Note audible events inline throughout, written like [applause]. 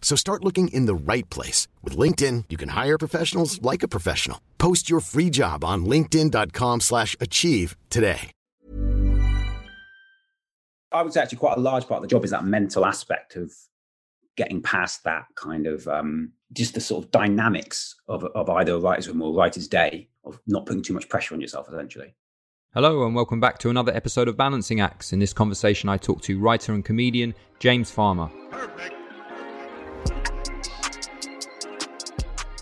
So start looking in the right place. With LinkedIn, you can hire professionals like a professional. Post your free job on linkedin.com slash achieve today. I would say actually quite a large part of the job is that mental aspect of getting past that kind of um, just the sort of dynamics of, of either a writer's room or a writer's day of not putting too much pressure on yourself essentially. Hello, and welcome back to another episode of Balancing Acts. In this conversation, I talk to writer and comedian James Farmer.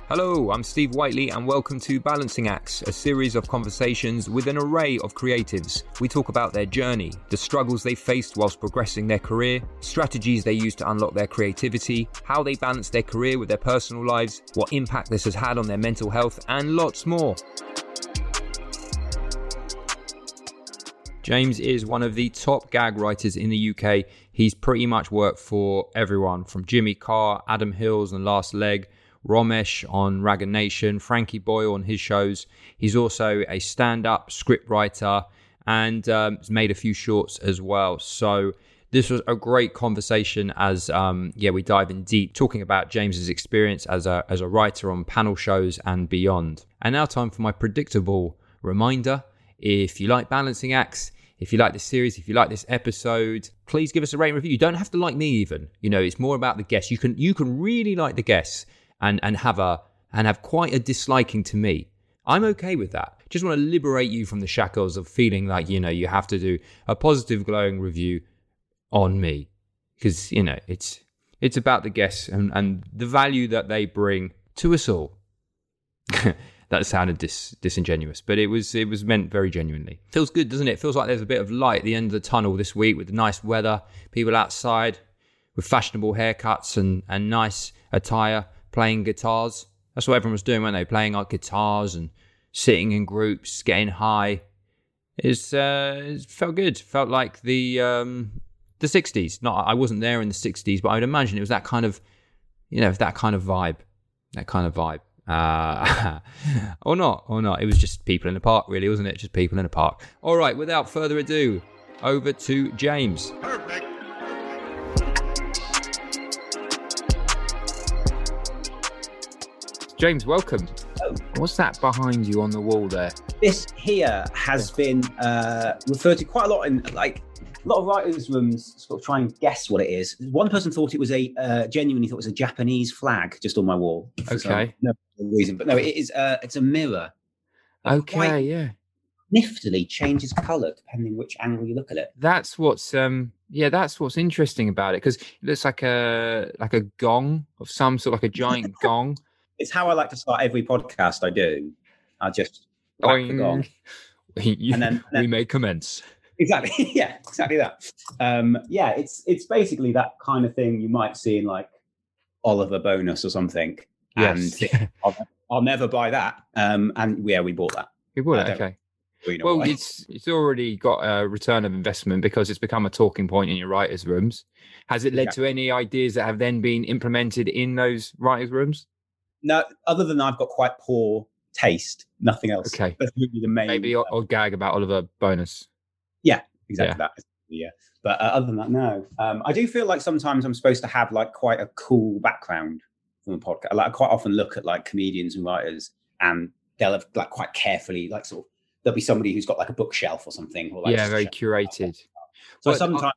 Hello, I'm Steve Whiteley, and welcome to Balancing Acts, a series of conversations with an array of creatives. We talk about their journey, the struggles they faced whilst progressing their career, strategies they use to unlock their creativity, how they balance their career with their personal lives, what impact this has had on their mental health, and lots more. James is one of the top gag writers in the UK. He's pretty much worked for everyone from Jimmy Carr, Adam Hills, and Last Leg, Romesh Ranganathan, Frankie Boyle on his shows. He's also a stand up script writer and um, has made a few shorts as well. So, this was a great conversation as um, yeah we dive in deep talking about James's experience as a as a writer on panel shows and beyond. And now time for my predictable reminder. If you like balancing acts, if you like this series, if you like this episode, please give us a rating review. You don't have to like me even. You know, it's more about the guests. You can you can really like the guests and and have a and have quite a disliking to me. I'm okay with that. Just want to liberate you from the shackles of feeling like, you know, you have to do a positive glowing review on me. Because, you know, it's it's about the guests and, and the value that they bring to us all. [laughs] that sounded dis, disingenuous, but it was it was meant very genuinely. Feels good, doesn't it? Feels like there's a bit of light at the end of the tunnel this week with the nice weather, people outside with fashionable haircuts and, and nice attire, playing guitars. That's what everyone was doing, weren't they? Playing like guitars and sitting in groups, getting high. It's uh, it felt good. Felt like the um, the '60s. Not I wasn't there in the '60s, but I would imagine it was that kind of, you know, that kind of vibe, that kind of vibe. Uh, [laughs] or not, or not. It was just people in the park, really, wasn't it? Just people in a park. All right, without further ado, over to James. James, welcome. What's that behind you on the wall there? This here has been uh, referred to quite a lot in like a lot of writers' rooms sort of try and guess what it is. One person thought it was a uh, genuinely thought it was a Japanese flag just on my wall. Okay. no reason, but no, it is. Uh, it's a mirror. Okay, yeah. Niftily changes colour depending which angle you look at it. That's what's um yeah, that's what's interesting about it because it looks like a like a gong of some sort, like a giant [laughs] gong. It's how I like to start every podcast I do. I just whack the gong. You- And then- we may commence. Exactly. [laughs] yeah, exactly that. Um, yeah, it's it's basically that kind of thing you might see in like Oliver Bonas or something. Yes. And [laughs] I'll, I'll never buy that. Um, and yeah, we bought that. We bought it, okay. We Well, why. it's it's already got a return of investment because it's become a talking point in your writers' rooms. Has it led to any ideas that have then been implemented in those writers' rooms? No, other than I've got quite poor taste, nothing else. Okay. That's really the main. Maybe or, gag about Oliver Bonas. Yeah, exactly Yeah. that. Yeah. But uh, other than that, no. Um, I do feel like sometimes I'm supposed to have like quite a cool background from a podcast. Like I quite often look at like comedians and writers, and they'll have like quite carefully like sort of there'll be somebody who's got like a bookshelf or something. Or like yeah, very curated. So But- sometimes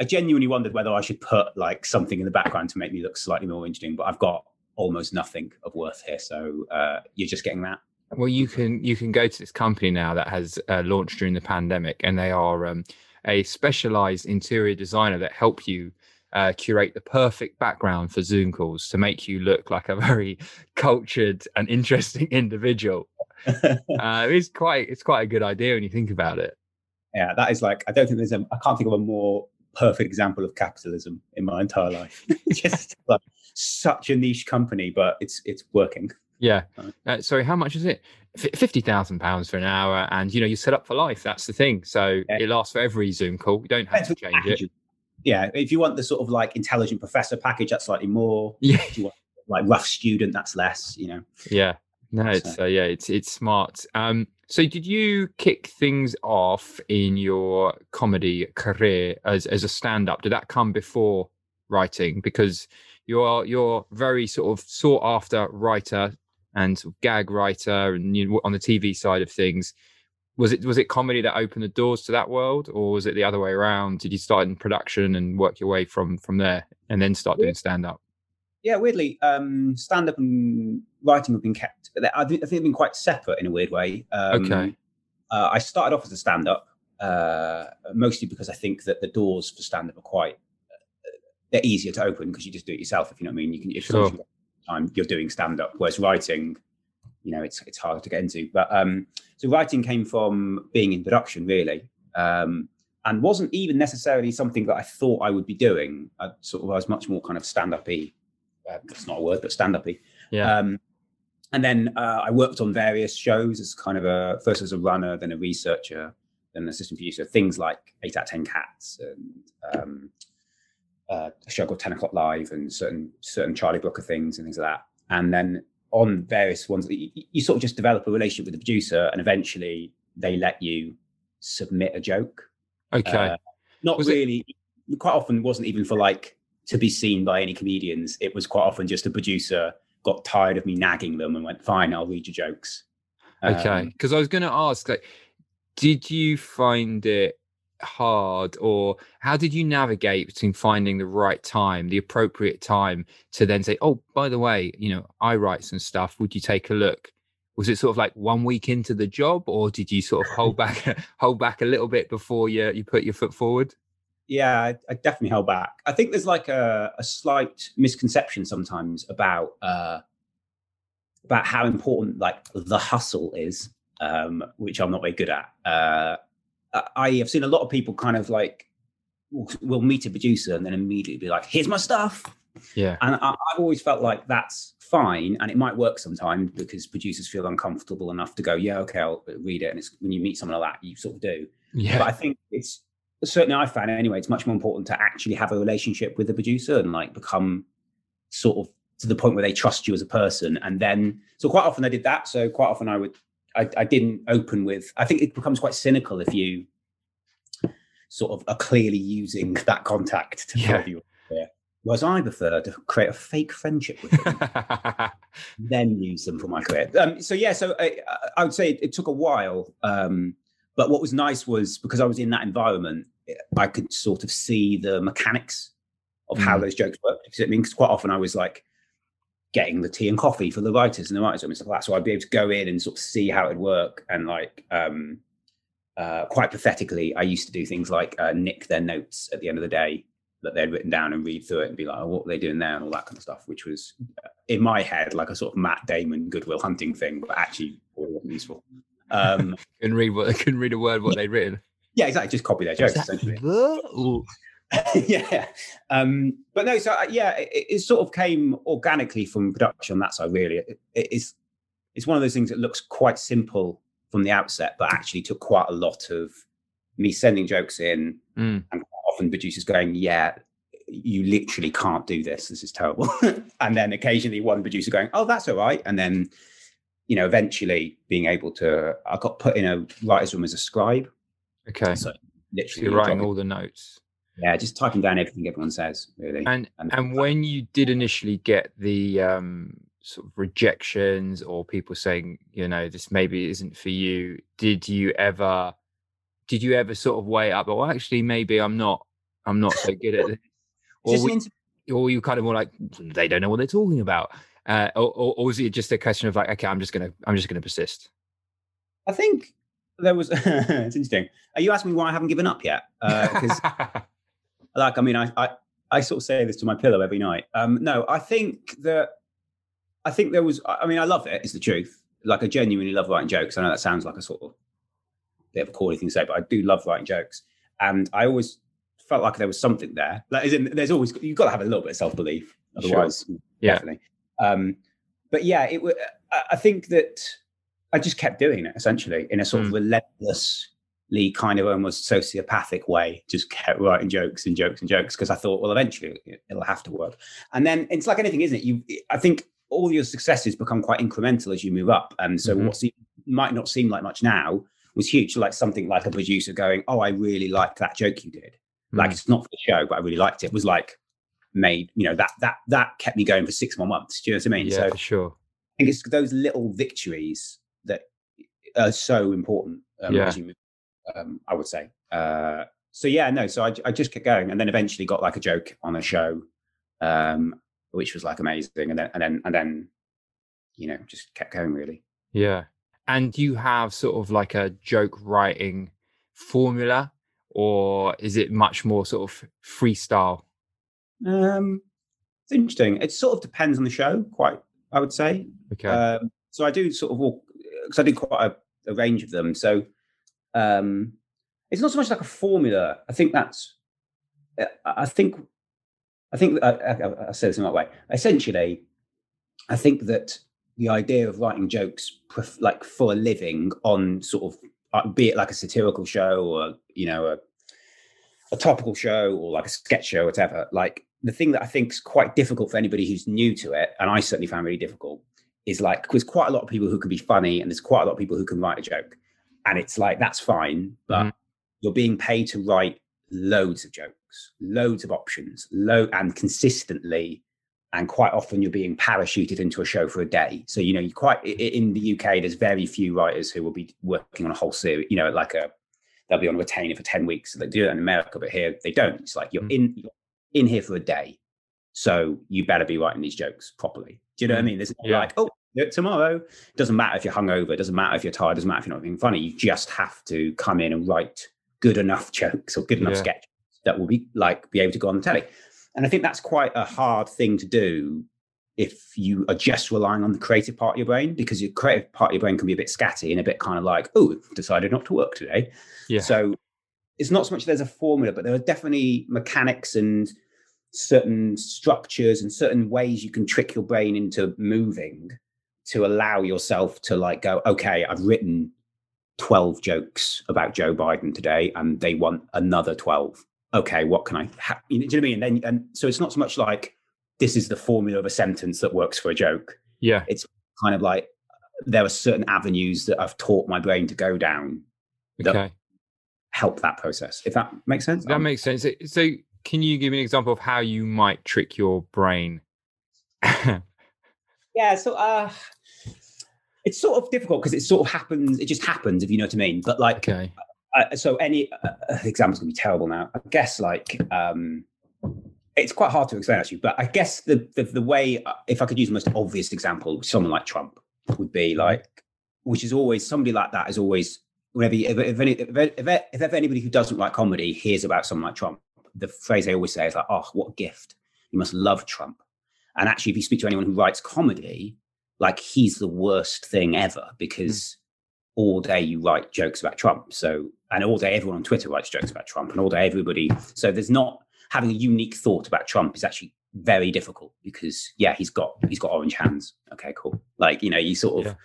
I genuinely wondered whether I should put like something in the background to make me look slightly more interesting, but I've got almost nothing of worth here. So uh, you're just getting that. Well, you can you can go to this company now that has uh, launched during the pandemic, and they are um, a specialized interior designer that help you uh, curate the perfect background for Zoom calls to make you look like a [laughs] very cultured and interesting individual. [laughs] Uh, it's quite it's quite a good idea when you think about it. yeah, that is like I don't think there's a I can't think of a more perfect example of capitalism in my entire life. [laughs] just like such a niche company, but it's it's working. Yeah. Uh, sorry, how much is it? Fifty thousand pounds for an hour, and you know you're set up for life. That's the thing. So Yeah. it lasts for every Zoom call. You don't have to change it. package Yeah, if you want the sort of like intelligent professor package, that's slightly more. [laughs] Yeah. If you want like rough student, that's less. You know. Yeah. No, it's So- uh, yeah, it's it's smart. Um, so did you kick things off in your comedy career as as a stand up? Did that come before writing? Because you're you're very sort of sought after writer and sort of gag writer, and you on the TV side of things. Was it was it comedy that opened the doors to that world, or was it the other way around? Did you start in production and work your way from from there, and then start doing stand up? Yeah, weirdly, um, stand up and writing have been kept. I think, I think they've been quite separate in a weird way. Um, Okay. Uh, I started off as a stand up, uh, mostly because I think that the doors for stand up are quite, they're easier to open because you just do it yourself, if you know what I mean. You can, if Sure. sure. time you're doing stand up, whereas writing, you know, it's, it's harder to get into. But um, so writing came from being in production, really. Um, and wasn't even necessarily something that I thought I would be doing. I sort of I was much more kind of stand up. Uh, that's not a word, but stand up. Yeah. Um, and then uh, I worked on various shows as kind of a first as a runner, then a researcher, then an assistant producer. Things like Eight Out of Ten Cats and um, uh, a show called Ten O'clock Live and certain certain Charlie Brooker things and things like that. And then on various ones, you, you sort of just develop a relationship with the producer, and eventually they let you submit a joke. okay. Uh, not Was it- really. Quite often, wasn't even for like to be seen by any comedians. It was quite often just a producer got tired of me nagging them and went, "Fine, I'll read your jokes." Okay, Um, because I was going to ask, like, did you find it hard, or how did you navigate between finding the right time, the appropriate time to then say, "Oh, by the way, you know, I write some stuff. Would you take a look?" Was it sort of like one week into the job, or did you sort of hold back, [laughs] hold back a little bit before you you put your foot forward? yeah, I, definitely held back. I think there's like a, a slight misconception sometimes about uh, about how important like the hustle is, um, which I'm not very good at. Uh, Uh, I- I have seen a lot of people kind of like will, will meet a producer and then immediately be like, "Here's my stuff," Yeah, and I, I've always felt like that's fine, and it might work sometimes because producers feel uncomfortable enough to go, "Yeah, okay, I'll read it." And it's when you meet someone like that, you sort of do yeah, but I think it's certainly I found anyway. It's much more important to actually have a relationship with the producer and like become sort of to the point where they trust you as a person. And then, so quite often I did that. So quite often I would, I, I didn't open with. I think it becomes quite cynical if you sort of are clearly using that contact to Yeah. drive you. Yeah. Whereas I prefer to create a fake friendship with them [laughs] then use them for my career. Um, so yeah, so I, I would say it, it took a while, um, but what was nice was because I was in that environment, I could sort of see the mechanics of how Mm. those jokes worked. Because it means quite often I was like getting the tea and coffee for the writers and the writers room and stuff like that. So I'd be able to go in and sort of see how it would work and like. Um, uh, quite pathetically, I used to do things like uh, nick their notes at the end of the day that they'd written down and read through it and be like, oh, what are they doing there and all that kind of stuff, which was uh, in my head like a sort of Matt Damon Good Will Hunting thing, but actually wasn't useful. Um, [laughs] couldn't read what couldn't read a word what they'd written. yeah, exactly. Just copy their jokes essentially. Ooh. [laughs] yeah. Um, but no, so uh, yeah, it, it sort of came organically from production on that side. Really, it, it is. It's one of those things that looks quite simple from the outset, but actually took quite a lot of me sending jokes in, Mm. and quite often producers going, "Yeah, you literally can't do this. This is terrible." [laughs] and then occasionally one producer going, "Oh, that's all right," and then you know, eventually being able to, I got put in a writer's room as a scribe. Okay, So so literally, you're writing all the notes. Yeah, just typing down everything everyone says, really. And And- and when you did initially get the um sort of rejections or people saying, you know, this maybe isn't for you, did you ever did you ever sort of weigh up, well, actually maybe I'm not I'm not so good at [laughs] this? Or, we, or you kind of more like they don't know what they're talking about. Uh, or, or, or was it just a question of like, okay, I'm just gonna I'm just gonna persist? I think there was [laughs] it's interesting. Are you asking me why I haven't given up yet? Because uh, [laughs] like I mean I, I I sort of say this to my pillow every night. Um, no, I think that I think there was. I mean, I love it. it. Is the truth. Like, I genuinely love writing jokes. I know that sounds like a sort of bit of a corny thing to say, but I do love writing jokes, and I always felt like there was something there. Like, in, there's always you've got to have a little bit of self belief, otherwise, sure. yeah. definitely. Um, but yeah, it. I think that I just kept doing it essentially in a sort mm. of relentless kind of almost sociopathic way just kept writing jokes and jokes and jokes because I thought, well, eventually it'll have to work. And then it's like anything, isn't it? You, I think all your successes become quite incremental as you move up, and so mm-hmm. what might not seem like much now was huge. Like something like a producer going, "Oh, I really liked that joke you did." Mm-hmm. Like mm. it's not for the show, but I really liked it. it. Was like made, you know, that that that kept me going for six more months. Do you know what I mean? Yeah, so for sure. I think it's those little victories that are so important um, yeah. as you move um, I would say. Uh, so yeah, no. So I, I, just kept going, and then eventually got like a joke on a show, um, which was like amazing, and then and then and then, you know, just kept going really. Yeah, and you have sort of like a joke writing formula, or is it much more sort of freestyle? Um, it's interesting. It sort of depends on the show, quite. I would say. Okay. Um, so I do sort of walk because I do quite a, a range of them. So um, it's not so much like a formula. I think that's, uh, I think, I think I, I, I say this in that way. Essentially, I think that the idea of writing jokes like for a living on sort of, uh, be it like a satirical show or you know a, a topical show or like a sketch show, whatever. Like the thing that I think is quite difficult for anybody who's new to it, and I certainly found really difficult, is like there's quite a lot of people who can be funny, and there's quite a lot of people who can write a joke and it's like that's fine but mm-hmm. you're being paid to write loads of jokes loads of options low and consistently and quite often you're being parachuted into a show for a day so you know you quite in the uk there's very few writers who will be working on a whole series you know like a they'll be on retainer for 10 weeks so they do it in america but here they don't it's like you're mm-hmm. in you're in here for a day so you better be writing these jokes properly do you know what i mm. mean there's yeah. like oh it tomorrow. It doesn't matter if you're hungover. It doesn't matter if you're tired. It doesn't matter if you're not being funny. You just have to come in and write good enough jokes or good enough yeah. sketches that will be like be able to go on the telly. And I think that's quite a hard thing to do if you are just relying on the creative part of your brain, because your creative part of your brain can be a bit scatty and a bit kind of like, oh, decided not to work today. Yeah. So it's not so much there's a formula, but there are definitely mechanics and certain structures and certain ways you can trick your brain into moving to allow yourself to like go, okay, I've written 12 jokes about Joe Biden today and they want another 12. Okay, what can I, ha-? you know, do you know what I mean? And then, and so it's not so much like this is the formula of a sentence that works for a joke. Yeah. It's kind of like there are certain avenues that I've taught my brain to go down that okay. help that process. If that makes sense. That um, makes sense. So can you give me an example of how you might trick your brain? [laughs] yeah. So, uh, it's sort of difficult because it sort of happens. It just happens, if you know what I mean. But like, okay. Uh, so any uh, uh examples gonna be terrible now. I guess like um, it's quite hard to explain actually. But I guess the, the the way, uh, if I could use the most obvious example, someone like Trump would be like, which is always somebody like that is always whenever if, if, any, if, if, if anybody who doesn't like comedy hears about someone like Trump, the phrase they always say is like, "Oh, what a gift! You must love Trump." And actually, if you speak to anyone who writes comedy, like he's the worst thing ever because mm. all day you write jokes about Trump. So, and all day everyone on Twitter writes jokes about Trump, and all day everybody. So, there's not having a unique thought about Trump is actually very difficult because yeah, he's got he's got orange hands. Okay, cool. Like you know, you sort of. Yeah.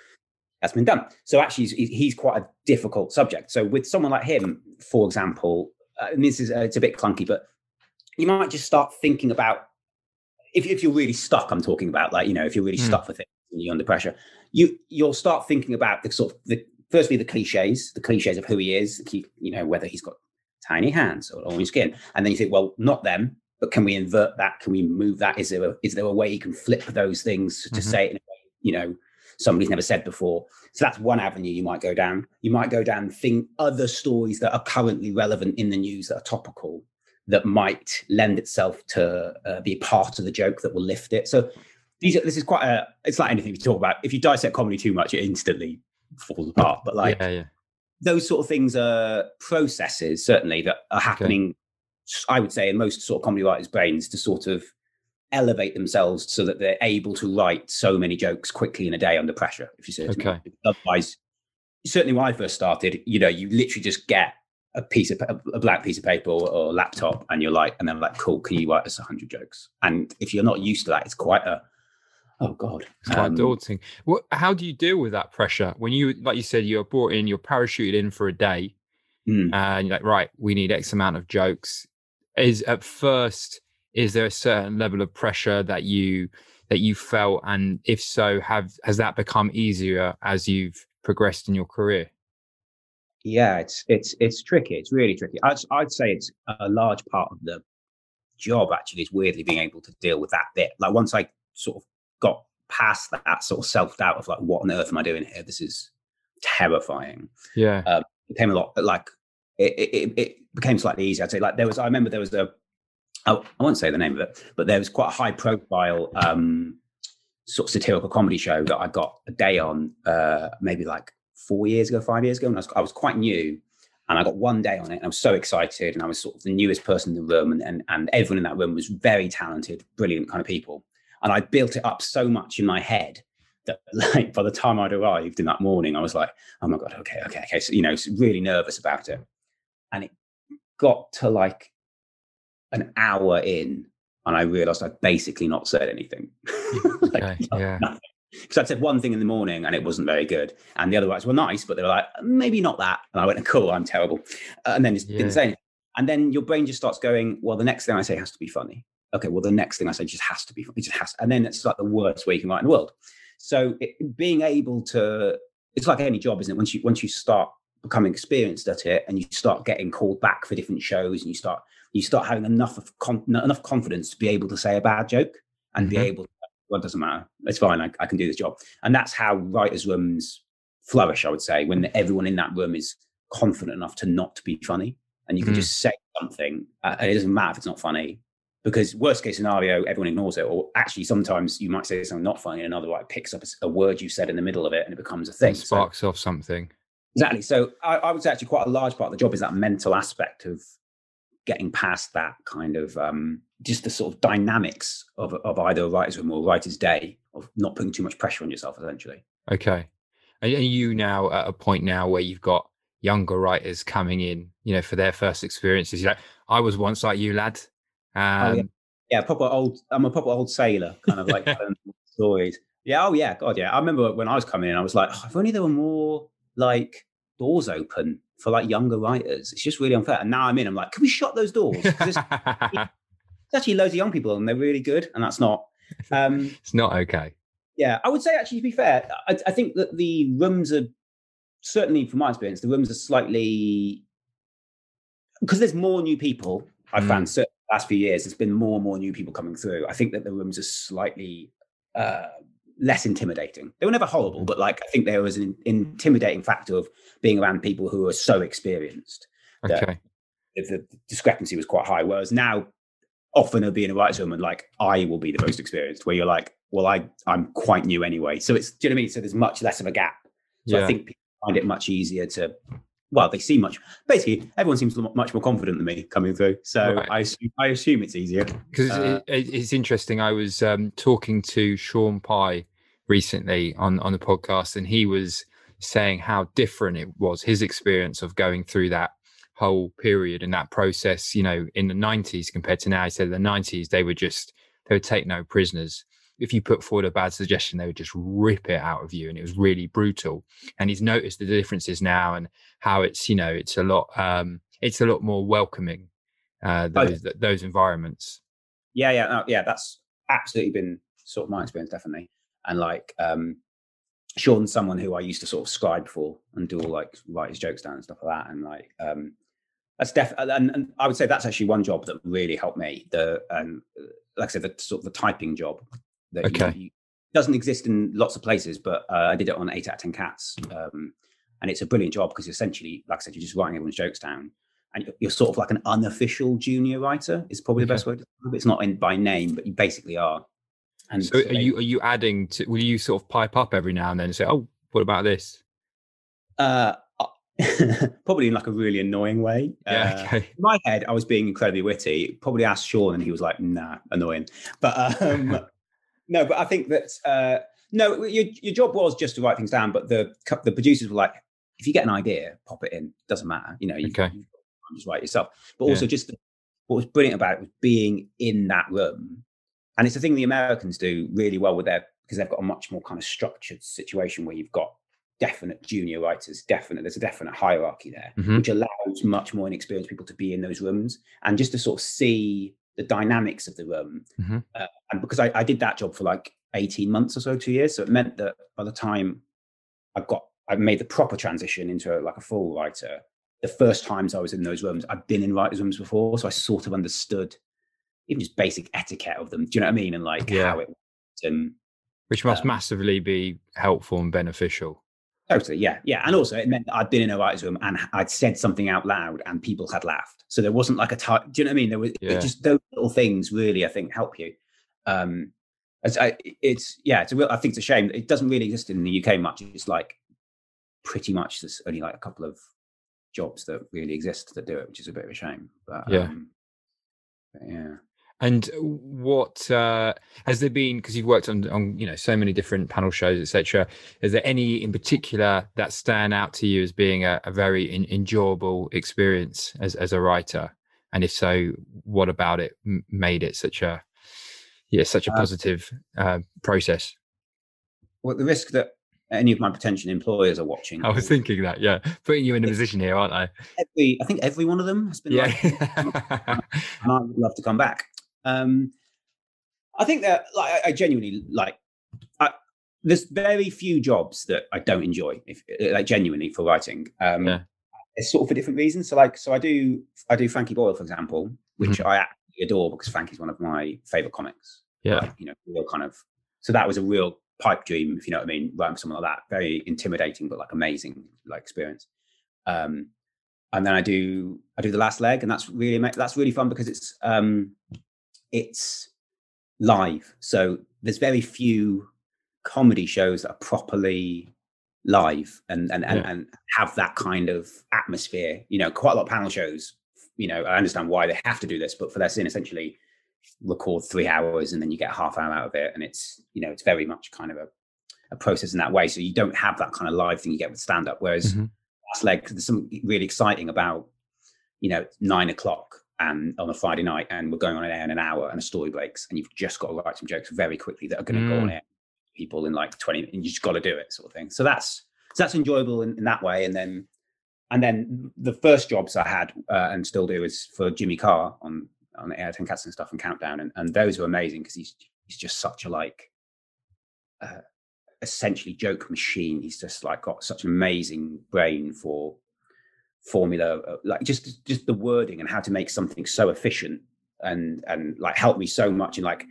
That's been done. So actually, he's, he's, quite a difficult subject. So with someone like him, for example, uh, and this is uh, it's a bit clunky, but you might just start thinking about if, if you're really stuck. I'm talking about like you know if you're really mm. stuck with it you're under pressure, you you'll start thinking about the sort of the firstly the cliches, the cliches of who he is, you know whether he's got tiny hands or orange skin, and then you think, well, not them, but can we invert that? Can we move that? Is there a, is there a way you can flip those things to Mhm. say it in a way, you know, somebody's never said before? So that's one avenue you might go down. You might go down think other stories that are currently relevant in the news that are topical that might lend itself to uh, be part of the joke that will lift it. So these this is quite a it's like anything we talk about. If you dissect comedy too much, it instantly falls apart. But like yeah, yeah. those sort of things are processes certainly that are happening i would say in most sort of comedy writers brains to sort of elevate themselves so that they're able to write so many jokes quickly in a day under pressure if you see what I mean. Okay. otherwise certainly when i first started you know you literally just get a piece of a black piece of paper or, or laptop and you're like and then like cool can you write us 100 jokes and if you're not used to that it's quite a oh god It's quite Um, daunting. What? How do you deal with that pressure when you, like you said, you're brought in, you're parachuted in for a day, mm. and you're like, right, we need X amount of jokes. Is at first, is there a certain level of pressure that you that you felt, and if so, have has that become easier as you've progressed in your career? Yeah, it's it's it's tricky. It's really tricky. I'd I'd say it's a large part of the job actually is weirdly being able to deal with that bit. Like once I sort of got past that sort of self doubt of like, what on earth am I doing here? This is terrifying. Yeah, It became a lot like it, it, it- became slightly easier. I'd say like there was I remember there was a I, I won't say the name of it, but there was quite a high profile um sort of satirical comedy show that I got a day on uh maybe like four years ago, five years ago, and I was, I was quite new. And I got one day on it, and I was so excited, and I was sort of the newest person in the room, and, and and everyone in that room was very talented, brilliant kind of people. And I built it up so much in my head that, [laughs] like, by the time I'd arrived in that morning, I was like, "Oh my god, okay, okay, okay." So you know, really nervous about it, and it got to like an hour in, and I realized I'd basically not said anything. [laughs] Like, okay, yeah, because I'd said one thing in the morning and it wasn't very good, and the other writers were nice, but they were like, maybe not that. And I went, cool, I'm terrible, uh, and then just Yeah. didn't say anything. And then your brain just starts going, well, the next thing I say has to be funny. Okay, well, the next thing I say just has to be funny. It just has, and then it's like the worst way you can write in the world. So it, being able to, it's like any job, isn't it? Once you once you start becoming experienced at it, and you start getting called back for different shows, and you start you start having enough of con- enough confidence to be able to say a bad joke and be Mhm. able. To, well, it doesn't matter. It's fine. I, I can do this job, and that's how writers' rooms flourish. I would say when everyone in that room is confident enough to not be funny, and you can Mm. just say something, uh, and it doesn't matter if it's not funny. Because worst case scenario, everyone ignores it, or actually sometimes you might say something not funny, and another writer picks up a, word you said in the middle of it, and it becomes a thing. it So- sparks off something. Exactly. So I, I would say actually quite a large part of the job is that mental aspect of getting past that kind of um, just the sort of dynamics of, of either a writer's room or a writer's day of not putting too much pressure on yourself, essentially. Okay. Are are you now at a point now where you've got younger writers coming in, you know, for their first experiences? You're like, I was once like you, lad. Um, yeah. Yeah, proper old. I'm a proper old sailor, kind of like [laughs] stories. Yeah. Oh yeah. God. Yeah. I remember when I was coming in, I was like, oh, if only there were more like doors open for like younger writers. It's just really unfair. And now I'm in. I'm like, can we shut those doors? There's, [laughs] there's actually loads of young people and they're really good, and that's not. Um, it's not okay. Yeah, I would say actually to be fair, I, I think that the rooms are certainly from my experience, the rooms are slightly because there's more new people. I Mm. found certainly the last few years, there's been more and more new people coming through. I think that the rooms are slightly uh, less intimidating. They were never horrible, but like I think there was an intimidating factor of being around people who are so experienced. Okay. The, discrepancy was quite high. Whereas now, often it'll be in a writer's room and like I will be the most experienced, where you're like, well, I I'm quite new anyway. So it's do you know what I mean? So there's much less of a gap. So Yeah. I think people find it much easier to. Well, they seem much. Basically, everyone seems much more confident than me coming through. So Right. I assume, I assume it's easier. because Uh, it, it's interesting. I was um, talking to Sean Pye recently on on the podcast, and he was saying how different it was his experience of going through that whole period and that process. You know, in the nineties compared to now. He said the nineties they would just they would take no prisoners. If you put forward a bad suggestion, they would just rip it out of you, and it was really brutal. And he's noticed the differences now and how it's you know it's a lot um, it's a lot more welcoming uh, Oh, those those environments. Yeah, yeah, no, yeah. That's absolutely been sort of my experience, definitely. And like, um, Sean's someone who I used to sort of scribe for and do all like write his jokes down and stuff like that. And like, um, that's definitely, and, and, I would say that's actually one job that really helped me. The um, like I said, the sort of the typing job that okay. you, you, doesn't exist in lots of places, but uh, I did it on eight out of ten cats, um, and it's a brilliant job because essentially, like I said, you're just writing everyone's jokes down, and you're, sort of like an unofficial junior writer. Is probably the best way. to It's not in by name, but you basically are. And so, are you are you adding to? Will you sort of pipe up every now and then and say, "Oh, what about this?" Uh, [laughs] probably in like a really annoying way. Yeah, uh, okay. in my head, I was being incredibly witty. Probably asked Sean, and he was like, "Nah, annoying." But um, [laughs] no, but I think that uh, no, your your job was just to write things down. But the the producers were like, "If you get an idea, pop it in. Doesn't matter. You know, you, okay. you just write yourself." But also, yeah. just what was brilliant about it was being in that room, and it's a thing the Americans do really well with their because they've got a much more kind of structured situation where you've got definite junior writers, definite. There's a definite hierarchy there, mm-hmm. which allows much more inexperienced people to be in those rooms and just to sort of see the dynamics of the room. Mm-hmm. Uh, and because I, I, did that job for like 18 months or so, two years, so it meant that by the time I got, I made the proper transition into a, like a full writer. The first times I was in those rooms, I'd been in writers' rooms before, so I sort of understood even just basic etiquette of them. Do you know what I mean? And like yeah. how it, and, which must um, massively be helpful and beneficial. Totally, yeah, yeah, and also it meant that I'd been in a writer's room and I'd said something out loud and people had laughed. So there wasn't like a time. Do you know what I mean? There was yeah. just those little things really, I think, help you. Um, it's, I, it's yeah, it's a real. I think it's a shame it doesn't really exist in the UK much. It's like pretty much there's only like a couple of jobs that really exist that do it, which is a bit of a shame. But yeah, um, but yeah. And what uh, has there been? Because you've worked on, on you know so many different panel shows, etc. Is there any in particular that stand out to you as being a, a very in, enjoyable experience as as a writer? And if so, what about it made it such a yeah such a uh, positive uh, process? Well, the risk that any of my potential employers are watching. I was thinking that, yeah, putting you in a position here, aren't I? Every, I think every one of them has been yeah. like, [laughs] and I would love to come back. Um, I think that like I, genuinely like. I, there's very few jobs that I don't enjoy, if like genuinely for writing. Um, yeah. It's sort of for different reasons. So like, so I do I do Frankie Boyle, for example, which mm-hmm. I adore because Frankie's one of my favorite comics. Yeah, like, you know, real kind of. So that was a real pipe dream, if you know what I mean, writing someone like that. Very intimidating, but like amazing like experience. Um, and then I do I do the last leg, and that's really that's really fun because it's um, it's live. So there's very few comedy shows that are properly live and and, yeah. and, and have that kind of atmosphere. You know, quite a lot of panel shows. You know, I understand why they have to do this, but for their sin, essentially record three hours and then you get a half hour out of it, and it's you know it's very much kind of a, a process in that way. So you don't have that kind of live thing you get with stand up. Whereas mm-hmm. last leg, there's something really exciting about you know nine o'clock and on a Friday night, and we're going on air in an hour, and a story breaks, and you've just got to write some jokes very quickly that are going to mm. go on mm. air. People in like twenty, and you just got to do it, sort of thing. So that's so that's enjoyable in, in that way. And then and then the first jobs I had uh, and still do is for Jimmy Carr on on Air Ten Cats and stuff and Countdown, and, and those were amazing because he's he's just such a like uh, essentially joke machine. He's just like got such an amazing brain for formula uh, like just just the wording and how to make something so efficient and and like help me so much and like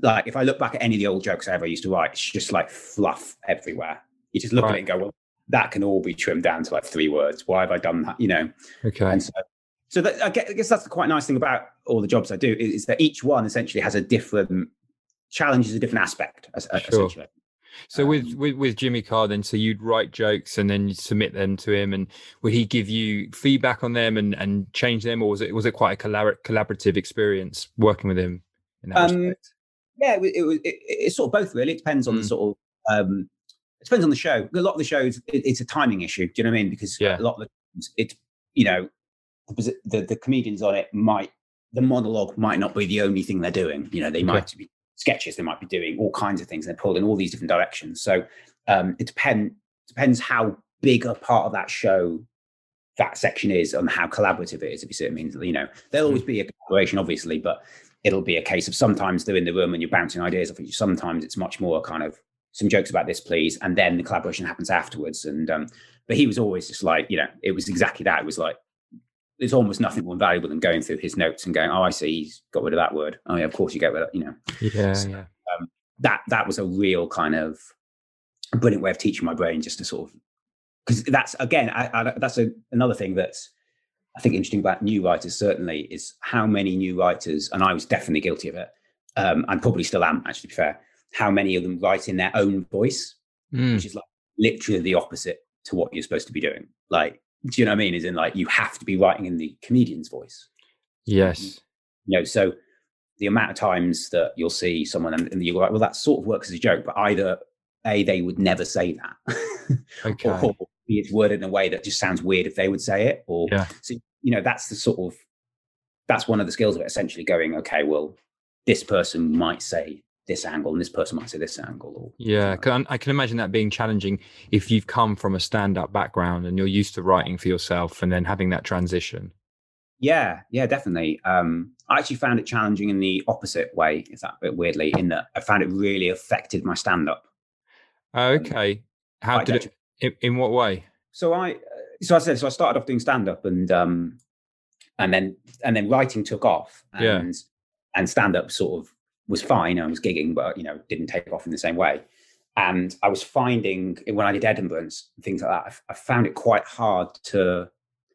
like if i look back at any of the old jokes i ever used to write it's just like fluff everywhere you just look right. at it and go well that can all be trimmed down to like three words why have i done that you know okay and so so that, I guess that's the quite nice thing about all the jobs I do is, that each one essentially has a different challenge, is a different aspect. Sure. Essentially. So um, with, with with Jimmy Carr, then so you'd write jokes and then you'd submit them to him, and would he give you feedback on them and and change them, or was it was it quite a collabor- collaborative experience working with him? In that um, respect? Yeah, it, it, it, it's sort of both really. It depends on mm. the sort of um, it depends on the show. A lot of the shows, it's a timing issue. Do you know what I mean? Because yeah. a lot of the times, it's you know the, the, the comedians on it might the monologue might not be the only thing they're doing. You know, they okay. might be sketches they might be doing all kinds of things and they're pulled in all these different directions. So um, it depend, depends how big a part of that show that section is and how collaborative it is if you see what i mean. You know there'll always hmm. be a collaboration obviously but it'll be a case of sometimes they're in the room and you're bouncing ideas off each sometimes it's much more kind of some jokes about this please and then the collaboration happens afterwards. And um but he was always just like you know it was exactly that. It was like there's almost nothing more valuable than going through his notes and going, "Oh, I see, he's got rid of that word. Oh, yeah, of course you get rid of, you know." Yeah, So, yeah. um, that that was a real kind of brilliant way of teaching my brain just to sort of because that's again I, I, that's a, another thing that's I think interesting about new writers certainly is how many new writers and I was definitely guilty of it um, and probably still am actually to be fair how many of them write in their own voice Mm, which is like literally the opposite to what you're supposed to be doing like do you know what I mean is in like you have to be writing in the comedian's voice yes. you know so the amount of times that you'll see someone and, and you're like well that sort of works as a joke but either a they would never say that [laughs] Okay. or B, it's worded in a way that just sounds weird if they would say it or Yeah. so you know that's the sort of that's one of the skills of it essentially going okay well this person might say this angle and this person might say this angle or Yeah, I can imagine that being challenging if you've come from a stand-up background and you're used to writing for yourself, and then having that transition. yeah yeah definitely um i actually found it challenging in the opposite way is that a bit weirdly in that i found it really affected my stand-up Okay. How did it? In, in what way? so I uh, so I said so I started off doing stand up and um and then and then writing took off and Yeah. and stand up sort of was fine. I was gigging, but you know didn't take off in the same way. And I was finding when I did Edinburgh and things like that, I found it quite hard to.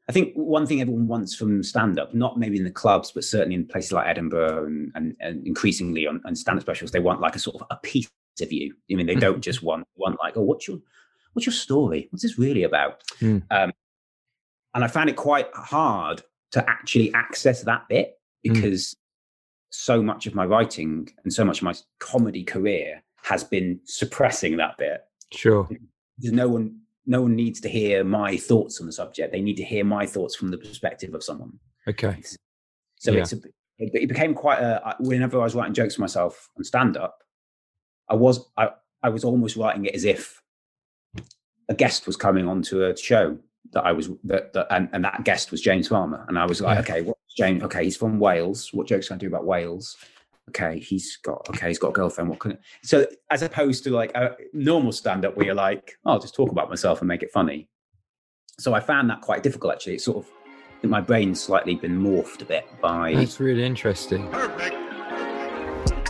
I think one thing everyone wants from stand up, not maybe in the clubs, but certainly in places like Edinburgh and, and, and increasingly on, on stand up specials, they want like a sort of a piece of you. I mean, they don't just want want like, oh, what's your what's your story? What's this really about? Hmm. Um, and I found it quite hard to actually access that bit Hmm. because so much of my writing and so much of my comedy career has been suppressing that bit. Sure. No one, no one needs to hear my thoughts on the subject. They need to hear my thoughts from the perspective of someone. Okay. So Yeah. it's a, it, it became quite a Whenever I was writing jokes for myself on stand up, I was I I was almost writing it as if a guest was coming onto a show that I was that, that and, and that guest was James Farmer, and I was like, Yeah. okay, what's James? Okay, he's from Wales. What jokes can I do about Wales? Okay, he's got okay, he's got a girlfriend. What can so as opposed to like a normal stand up where you're like, oh, I'll just talk about myself and make it funny. So I found that quite difficult actually. It's sort of my brain's slightly been morphed a bit by That's really interesting.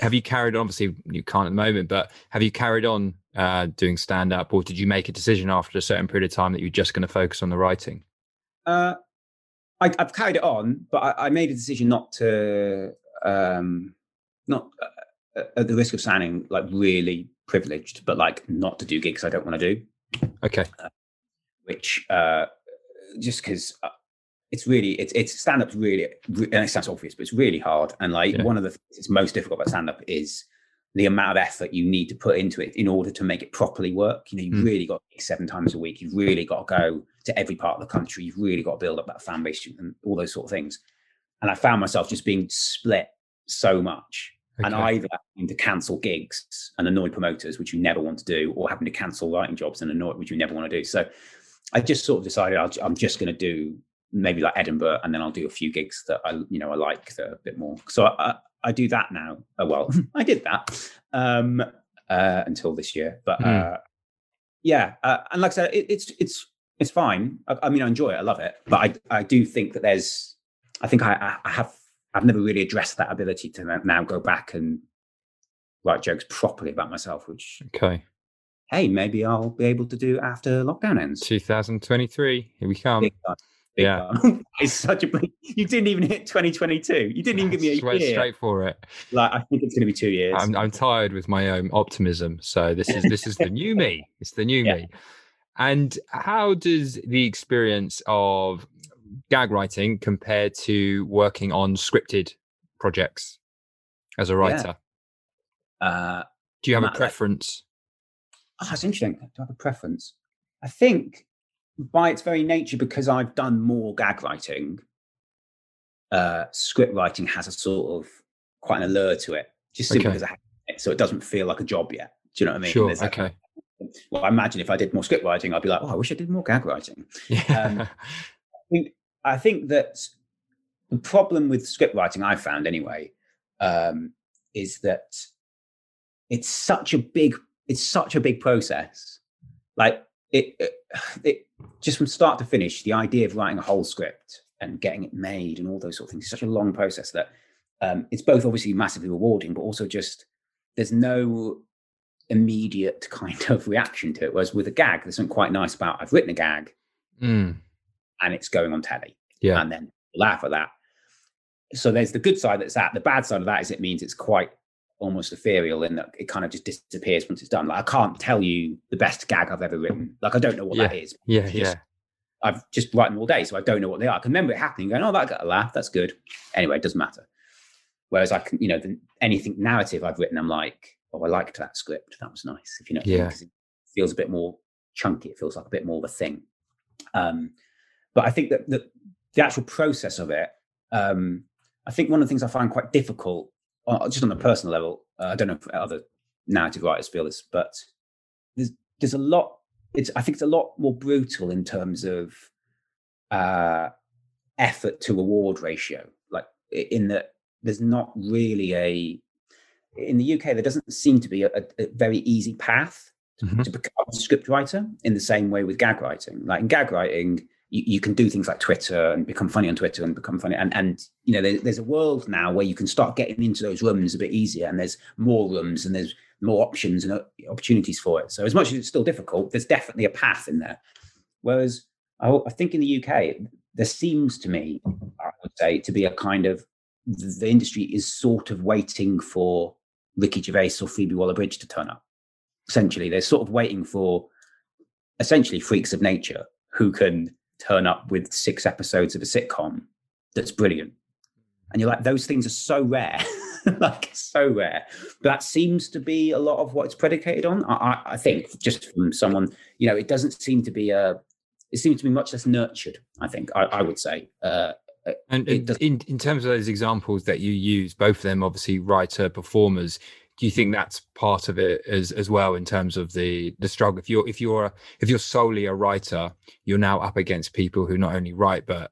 Have you carried on? Obviously, you can't at the moment, but have you carried on uh, doing stand up, or did you make a decision after a certain period of time that you're just going to focus on the writing? Uh, I, I've carried it on, but I, I made a decision not to, um, not uh, at the risk of sounding like really privileged, but like not to do gigs I don't want to do, Okay. which uh, just because uh, it's really it's it's stand up's really and it sounds obvious, but it's really hard. And like Yeah. one of the things that's most difficult about stand up is the amount of effort you need to put into it in order to make it properly work. You know, you've Mm. really got to seven times a week. You've really got to go to every part of the country. You've really got to build up that fan base and all those sort of things. And I found myself just being split so much and either having to cancel gigs and annoy promoters, which you never want to do, or having to cancel writing jobs and annoy, which you never want to do. So I just sort of decided I'll, I'm just going to do maybe like Edinburgh, and then I'll do a few gigs that I, you know, I like that a bit more. So I, I, I do that now. Oh, well, [laughs] I did that um, uh, until this year, but Hmm. uh, yeah, uh, and like I said, it, it's it's it's fine. I, I mean, I enjoy it. I love it, but I I do think that there's, I think I, I- have I've never really addressed that ability to now- now go back and write jokes properly about myself, which Okay. hey, maybe I'll be able to do after lockdown ends. 2023. Here we come. Yeah. it's [laughs] such a you didn't even hit 2022. You didn't even give me a [laughs] went year. straight for it. Like I think it's going to be two years. I'm, I'm tired with my own optimism. So this is this is the new me. It's the new [laughs] Yeah. me. And how does the experience of gag writing compare to working on scripted projects as a writer? uh, Do you have a Matt, like- preference? oh, that's interesting. Do I have a preference? I think by its very nature, because I've done more gag writing, uh, script writing has a sort of quite an allure to it, just simply Okay. because I have it, so it doesn't feel like a job yet. Do you know what I mean? Sure. That- Okay. [laughs] Well, I imagine if I did more script writing, I'd be like, oh, I wish I did more gag writing. Yeah. Um, I think, I think that the problem with script writing I found anyway um, is that it's such a big it's such a big process. Like it, [sighs] it, just from start to finish, the idea of writing a whole script and getting it made and all those sort of things is such a long process that um, it's both obviously massively rewarding, but also just there's no immediate kind of reaction to it. Whereas with a gag, there's something quite nice about I've written a gag Mm, and it's going on telly yeah. and then laugh at that. So there's the good side that's that. The bad side of that is it means it's quite almost ethereal in that it kind of just disappears once it's done. Like I can't tell you the best gag I've ever written. Like I don't know what that is. Yeah. It's Yeah. I've just written them all day, so I don't know what they are. I can remember it happening, going, "Oh, that got a laugh. That's good." Anyway, it doesn't matter. Whereas I can, you know, the, anything narrative I've written, I'm like, "Oh, I liked that script. That was nice." If you know, yeah, I mean, Yeah. 'cause it feels a bit more chunky. It feels like a bit more of a thing. Um, but I think that the, the actual process of it, um, I think one of the things I find quite difficult, uh, just on a personal level, uh, I don't know if other narrative writers feel this, but there's there's a lot. It's I think it's a lot more brutal in terms of uh, effort to reward ratio. Like in that there's not really a in the UK there doesn't seem to be a, a- very easy path Mhm. to become a script writer in the same way with gag writing. Like in gag writing, you, you can do things like Twitter and become funny on Twitter and become funny. And and you know, there, there's a world now where you can start getting into those rooms a bit easier, and there's more rooms and there's more options and uh, opportunities for it. So as much as it's still difficult, there's definitely a path in there. Whereas I, I think in the UK, there seems to me, I would say, to be a kind of the, industry is sort of waiting for Ricky Gervais or Phoebe Waller-Bridge to turn up essentially they're sort of waiting for essentially freaks of nature who can turn up with six episodes of a sitcom that's brilliant. And you're like those things are so rare. [laughs] Like so rare. But that seems to be a lot of what it's predicated on. I, I, think just from someone you know it doesn't seem to be a it seems to be much less nurtured i think i, I would say. Uh, And in in terms of those examples that you use, both of them obviously writer performers. Do you think that's part of it as as well in terms of the the struggle? If you're if you're if you're solely a writer, you're now up against people who not only write but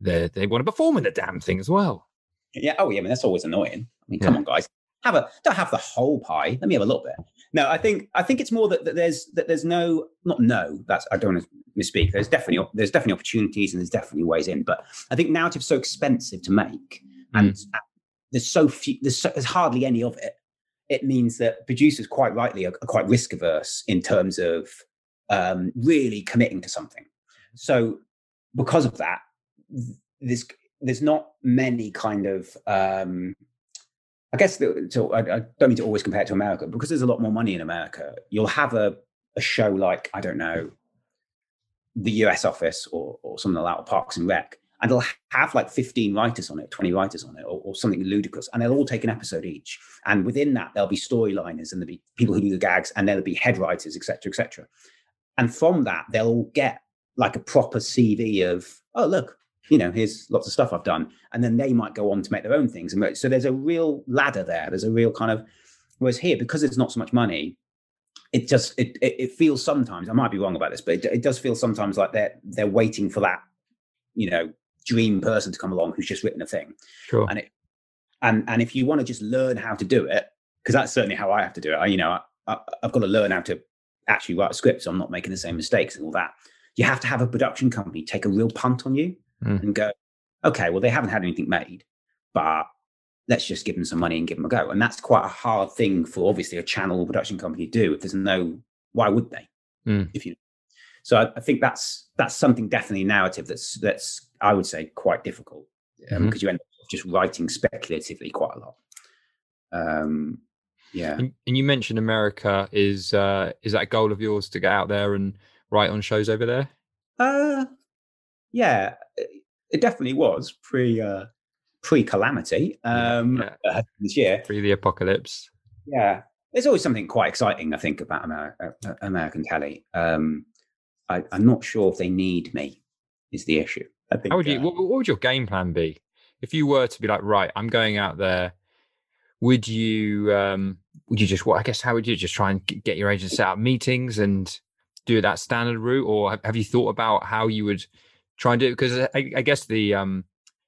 they they want to perform in the damn thing as well. Yeah. Oh, yeah. I mean, that's always annoying. I mean, Yeah. come on, guys. Have a don't have the whole pie. Let me have a little bit. No, I think I think it's more that, that there's that there's no not no. That's I don't want to misspeak. There's definitely there's definitely opportunities and there's definitely ways in. But I think narrative's so expensive to make, and uh, there's so few. There's, so, there's hardly any of it. It means that producers, quite rightly, are, are quite risk averse in terms of um, really committing to something. So because of that, th- there's there's not many kind of um, I guess the, so I, I don't mean to always compare it to America because there's a lot more money in America. You'll have a, a show like I don't know the US Office or or something like that, or Parks and Rec, and they'll have like 15 writers on it, 20 writers on it, or, or something ludicrous, and they'll all take an episode each. And within that, there'll be storyliners and there'll be people who do the gags, and there'll be head writers, etc., etc. And from that, they'll all get like a proper CV of oh look, you know, here's lots of stuff I've done. And then they might go on to make their own things. And so there's a real ladder there. There's a real kind of, whereas here, because there's not so much money, it just, it, it, it feels sometimes, I might be wrong about this, but it, it does feel sometimes like they're, they're waiting for that, you know, dream person to come along who's just written a thing. Sure. And it, and, and if you want to just learn how to do it, because that's certainly how I have to do it. I, you know, I, I, I've got to learn how to actually write a script so I'm not making the same mistakes and all that. You have to have a production company take a real punt on you Mm. and go, okay, well, they haven't had anything made, but let's just give them some money and give them a go. And that's quite a hard thing for obviously a channel production company to do. If there's no, why would they? Mm. If you, so I, I think that's that's something definitely narrative that's that's I would say quite difficult because Mhm. you end up just writing speculatively quite a lot. Um, yeah. And, and you mentioned America is uh is that a goal of yours to get out there and write on shows over there? Uh, yeah, it, it definitely was pre uh, pre calamity um, yeah. uh, this year. Pre the apocalypse. Yeah, there's always something quite exciting, I think, about America, uh, American telly. Um, I, am not sure if they need me. Is the issue? I think. How would you? Uh, what, what would your game plan be if you were to be like, right, I'm going out there? Would you? um Would you just? What I guess how would you just try and get your agent set up meetings and do that standard route, or have you thought about how you would try and do it? Because I, I guess the um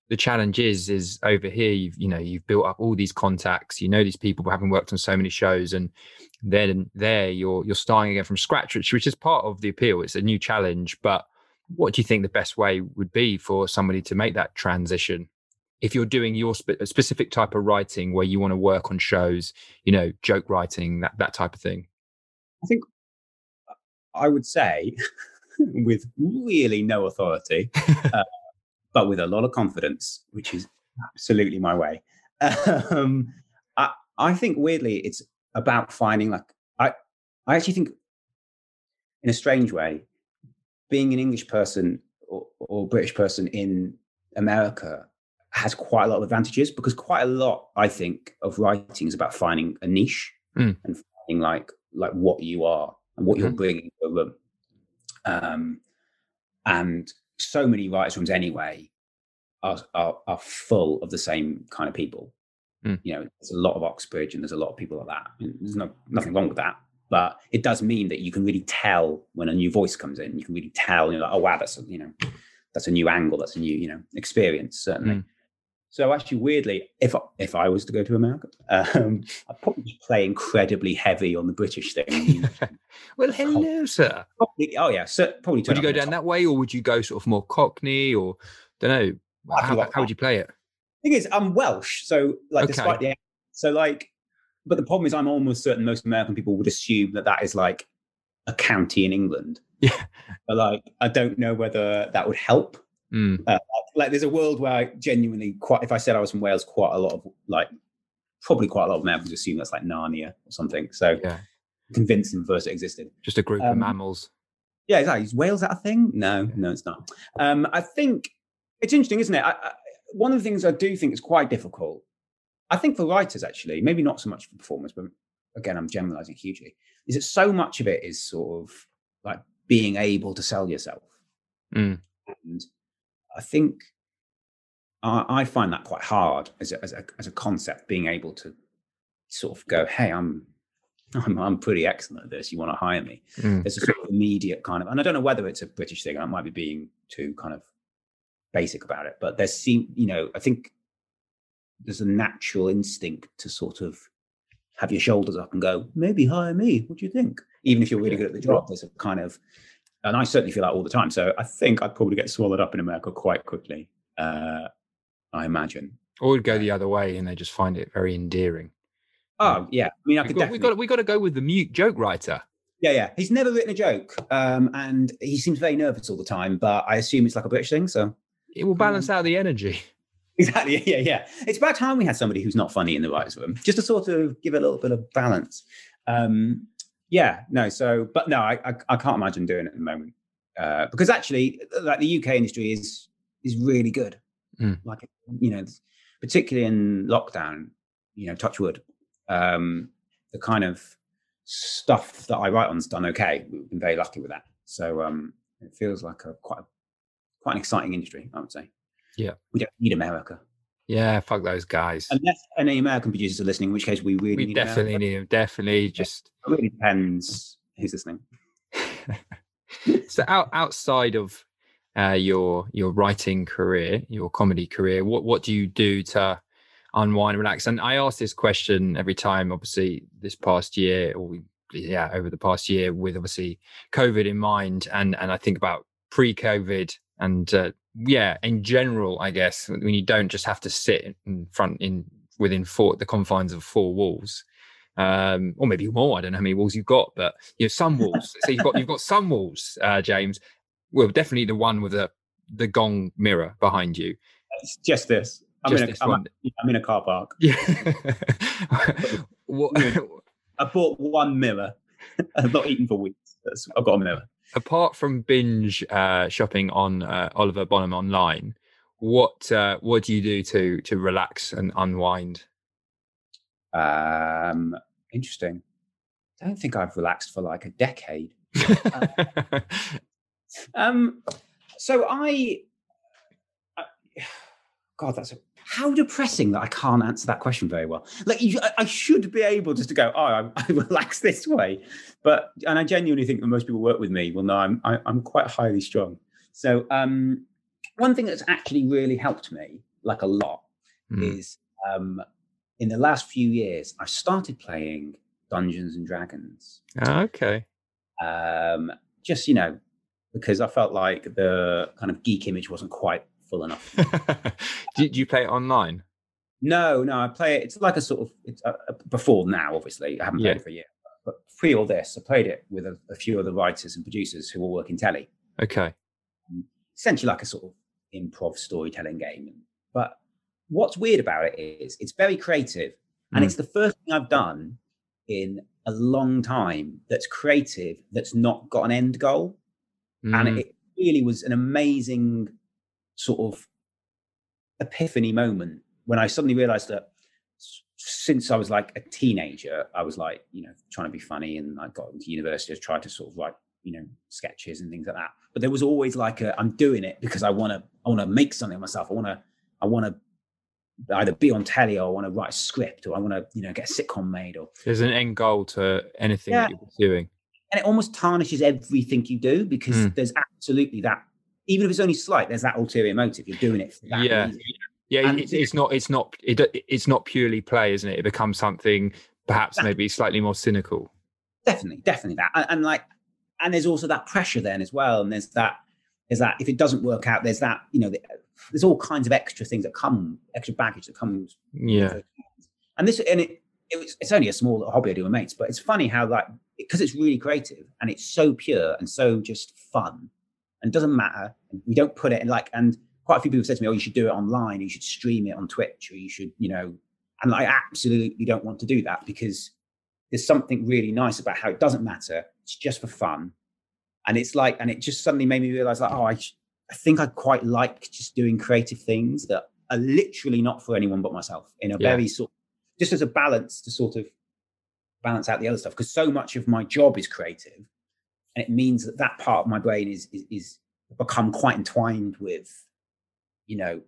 the challenge is is over here you've you know you've built up all these contacts you know these people having worked on so many shows and then there you're you're starting again from scratch which which is part of the appeal. It's a new challenge but what do you think the best way would be for somebody to make that transition? If you're doing your spe- specific type of writing where you want to work on shows you know joke writing that that type of thing? I think i would say [laughs] with really no authority [laughs] uh, but with a lot of confidence, which is absolutely my way. [laughs] Um, I, I think weirdly, it's about finding like I, I actually think, in a strange way, being an English person or, or British person in America has quite a lot of advantages because quite a lot, I think, of writing is about finding a niche mm. and finding like like what you are and what mm-hmm. you're bringing to a room. Um, and so many writers' rooms anyway are, are, are full of the same kind of people. Mm. You know, there's a lot of Oxbridge and there's a lot of people like that. There's no nothing wrong with that, but it does mean that you can really tell when a new voice comes in. You can really tell. You're like, oh wow, that's a, you know, that's a new angle. That's a new you know experience certainly. Mm. So actually, weirdly, if I, if I was to go to America, [laughs] um, I'd probably play incredibly heavy on the British thing. [laughs] well, hello, sir. Probably, oh yeah, so probably. Would you go down top. that way, or would you go sort of more Cockney, or don't know? How, how would you play it? Thing is, I'm Welsh, so like, okay. despite the so like, but the problem is, I'm almost certain most American people would assume that that is like a county in England. Yeah, but like, I don't know whether that would help. Mm. Uh, like there's a world where I genuinely quite if I said I was from Wales, quite a lot of like probably quite a lot of Americans assume that's like Narnia or something. So yeah. convince them first it existed. Just a group um, of mammals. Yeah, exactly. Is Wales that a thing? No, no, it's not. Um, I think it's interesting, isn't it? I, I, one of the things I do think is quite difficult. I think for writers, actually, maybe not so much for performers, but again, I'm generalizing hugely. Is that so much of it is sort of like being able to sell yourself, mm. and I think I, I find that quite hard as a, as a, as a concept, being able to sort of go, "Hey, I'm I'm, I'm pretty excellent at this. You want to hire me?" Mm. There's a sort of immediate kind of, and I don't know whether it's a British thing. I might be being too kind of basic about it, but there seem, you know, I think there's a natural instinct to sort of have your shoulders up and go, maybe hire me. What do you think? Even if you're really good at the job, there's a kind of, and I certainly feel that all the time. So I think I'd probably get swallowed up in America quite quickly. Uh, I imagine. Or would go the other way and they just find it very endearing. Oh yeah, I mean, I we could got, definitely. We got we got to go with the mute joke writer. Yeah, yeah. He's never written a joke, um, and he seems very nervous all the time. But I assume it's like a British thing. So it will balance out the energy. [laughs] Exactly. Yeah, yeah. It's about time we had somebody who's not funny in the writers' room, just to sort of give a little bit of balance. Um, yeah. No. So, but no, I, I, I can't imagine doing it at the moment uh, because actually, like the UK industry is is really good. Mm. Like you know, particularly in lockdown, you know, touch wood. Um, the kind of stuff that I write on's done okay. We've been very lucky with that. So um, it feels like a quite a quite an exciting industry, I would say. Yeah. We don't need America. Yeah, fuck those guys. Unless any American producers are listening, in which case we really we need definitely America. need them. Definitely just it really depends who's listening. [laughs] so out, outside of uh, your your writing career, your comedy career, what what do you do to unwind and relax? And I ask this question every time, obviously, this past year or yeah, over the past year with obviously COVID in mind and and I think about pre-COVID and uh, yeah in general i guess when you don't just have to sit in front in within four the confines of four walls um, or maybe more i don't know how many walls you've got but you know some walls [laughs] so you've got you've got some walls uh, james well definitely the one with the the gong mirror behind you. It's just this. I'm, just in, a, I'm, I'm in a car park. [laughs] Yeah [laughs] what, i bought one mirror. I've not eaten for weeks i've got a mirror apart from binge uh, shopping on uh, Oliver Bonas online, what uh, what do you do to to relax and unwind? Um, interesting. I don't think I've relaxed for like a decade. [laughs] Um, so I, I, [sighs] God, that's a, how depressing that I can't answer that question very well. Like you, I, I should be able just to go, oh, I, [laughs] I relax this way, but and I genuinely think that most people work with me will know I'm I, am i am quite highly strung. So um, one thing that's actually really helped me, like a lot, mm. is um, in the last few years I've started playing Dungeons and Dragons. Ah, okay. Um, just you know, because I felt like the kind of geek image wasn't quite full enough. [laughs] Do you play it online? No, no, I play it. It's like a sort of it's uh, uh before now. Obviously, I haven't played yeah. it for a year. But pre all this, I played it with a, a, few other writers and producers who all work in telly. Okay. Um, essentially, like a sort of improv storytelling game. But what's weird about it is it's very creative, and mm. it's the first thing I've done in a long time that's creative that's not got an end goal, mm. and it really was an amazing sort of epiphany moment when I suddenly realized that since I was like a teenager, I was like, you know, trying to be funny and I got into university, I tried to sort of write, you know, sketches and things like that. But there was always like a, I'm doing it because I want to, I want to make something of myself. I want to, I want to either be on telly or I want to write a script or I want to, you know, get a sitcom made or. There's an end goal to anything yeah. that you're doing. And it almost tarnishes everything you do because mm. there's absolutely that even if it's only slight, there's that ulterior motive. You're doing it for that yeah. Reason. Yeah, it's, it's not. It's not. It, it's not purely play, isn't it? It becomes something perhaps maybe slightly more cynical. Definitely, definitely that, and, and, like, and there's also that pressure then as well, and there's that, there's that. If it doesn't work out, there's that. You know, there's all kinds of extra things that come, extra baggage that comes. Yeah. And this, and it, it was, it's only a small hobby I do with mates, but it's funny how like because it's really creative and it's so pure and so just fun and doesn't matter. We don't put it in like, and quite a few people said to me, "Oh, you should do it online. You should stream it on Twitch, or you should, you know." And I absolutely don't want to do that because there's something really nice about how it doesn't matter. It's just for fun, and it's like, and it just suddenly made me realize, like, oh, I, I think I quite like just doing creative things that are literally not for anyone but myself in a yeah. very sort, just as a balance to sort of balance out the other stuff because so much of my job is creative and it means that that part of my brain is is, is become quite entwined with you know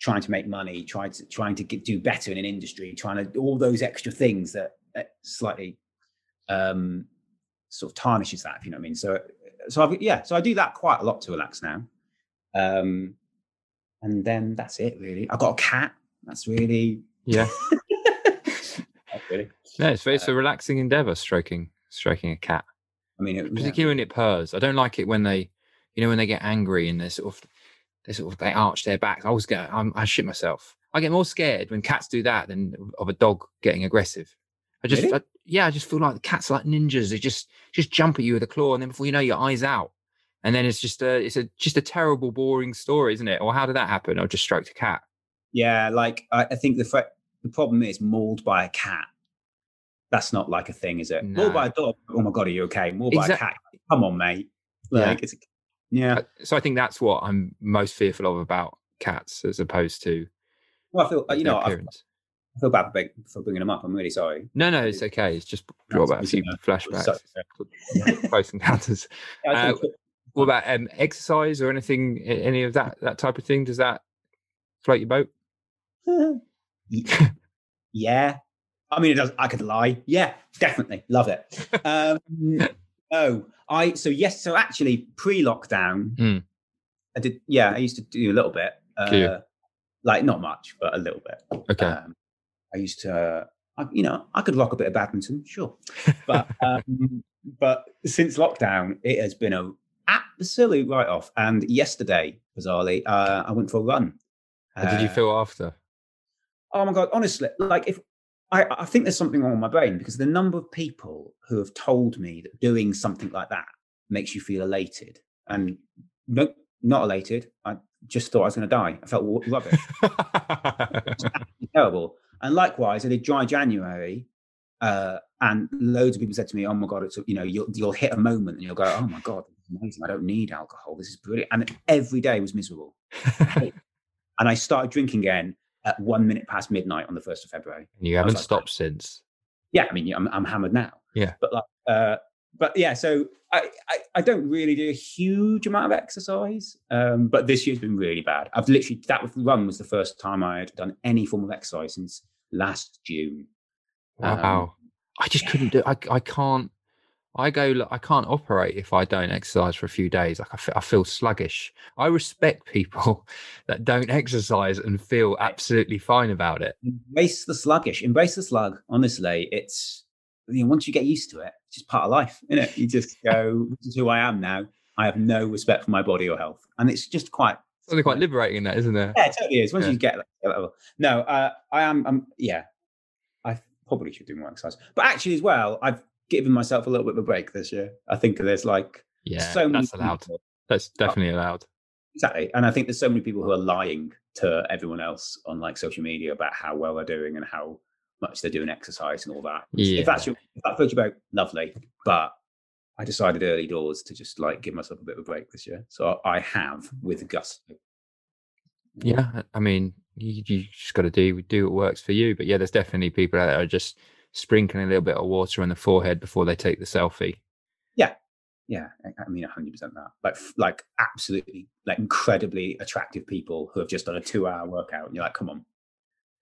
trying to make money trying to trying to get, do better in an industry trying to all those extra things that, that slightly um sort of tarnishes that if you know what i mean. So so I've, yeah so i do that quite a lot to relax now. Um and then that's it really. I've got a cat. That's really yeah. [laughs] Really no it's, it's uh, a relaxing endeavor stroking stroking a cat I mean, it, particularly yeah. when it purrs. I don't like it when they, you know, when they get angry and they sort of, they sort of they arch their backs. I always get, I'm, I shit myself. I get more scared when cats do that than of a dog getting aggressive. I just, really? I, yeah, I just feel like the cats are like ninjas. They just, just jump at you with a claw, and then before you know, your eyes out, and then it's just a, it's a, just a terrible, boring story, isn't it? Or how did that happen? I just stroked a cat. Yeah, like I, I think the the problem is mauled by a cat that's not like a thing, is it? No. More by a dog. Oh my god, are you okay? More by a cat. Come on, mate. Like, yeah. it's yeah. Uh, so I think that's what I'm most fearful of about cats, as opposed to. Well, I feel you know I, I feel bad for, for bringing them up. I'm really sorry. No, no, it's okay. It's just [laughs] draw back a few flashbacks, [laughs] close encounters. [laughs] Yeah, uh, what about um, exercise or anything? Any of that that type of thing? Does that float your boat? yeah, I mean, it does. I could lie. Yeah, definitely love it. [laughs] Um, oh, I so yes. So actually, pre-lockdown, mm. I did. Yeah, I used to do a little bit. Uh, like not much, but a little bit. Okay. Um, I used to, uh, I, you know, I could rock a bit of badminton, sure, [laughs] but um, but since lockdown, it has been a absolute write-off. And yesterday, bizarrely, uh, I went for a run. How did you uh, feel after? Oh my god! Honestly, like if I, I, think there's something wrong with my brain because the number of people who have told me that doing something like that makes you feel elated and no, not elated. I just thought I was going to die. I felt rubbish, [laughs] terrible. And likewise, I did dry January, uh, and loads of people said to me, "Oh my god, it's you know you'll you'll hit a moment and you'll go, oh my god, amazing. I don't need alcohol. This is brilliant." And every day was miserable. [laughs] and I started drinking again at one minute past midnight on the first of February. And you haven't like, stopped since. Yeah, I mean, I'm, I'm hammered now. Yeah, but like, uh, but yeah, so I, I, I don't really do a huge amount of exercise, um, but this year's been really bad. I've literally that run was the first time I had done any form of exercise since last June. Wow, um, I just yeah. couldn't do. I I can't. I go. I can't operate if I don't exercise for a few days. Like I feel, I feel sluggish. I respect [laughs] people that don't exercise and feel absolutely fine about it. Embrace the sluggish. Embrace the slug. Honestly, it's you know, once you get used to it, it's just part of life, isn't it? You just go, [laughs] "This is who I am now." I have no respect for my body or health, and it's just quite something quite liberating in that, isn't there? Yeah, it totally is. Once yeah. you get that level. No, uh, I am. I'm, yeah, I probably should do more exercise, but actually, as well, I've given myself a little bit of a break this year. I think there's like yeah, so that's allowed. People, that's definitely allowed. Exactly, and I think there's so many people who are lying to everyone else on like social media about how well they're doing and how much they're doing exercise and all that. Yeah. If that's your, if that you about, lovely. But I decided early doors to just like give myself a bit of a break this year. So I have with gusto. Yeah, I mean, you, you just got to do do what works for you. But yeah, there's definitely people out there are just sprinkling a little bit of water on the forehead before they take the selfie. Yeah, yeah, I mean, hundred percent that. Like, like absolutely, like incredibly attractive people who have just done a two-hour workout, and you're like, come on.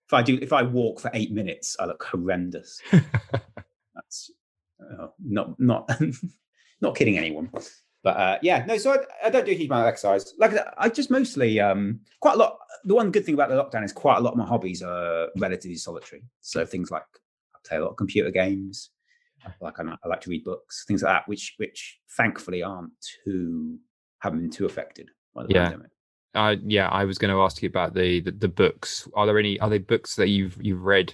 If I do, if I walk for eight minutes, I look horrendous. [laughs] That's uh, not not [laughs] not kidding anyone. But uh, yeah, no. So I, I, don't do a huge amount of exercise. Like I just mostly um, quite a lot. The one good thing about the lockdown is quite a lot of my hobbies are relatively solitary. So things like play a lot of computer games. Like I, I like to read books, things like that, which which thankfully aren't too haven't been too affected by the yeah. pandemic. Uh, yeah, I was going to ask you about the, the, the books. Are there any are there books that you've you've read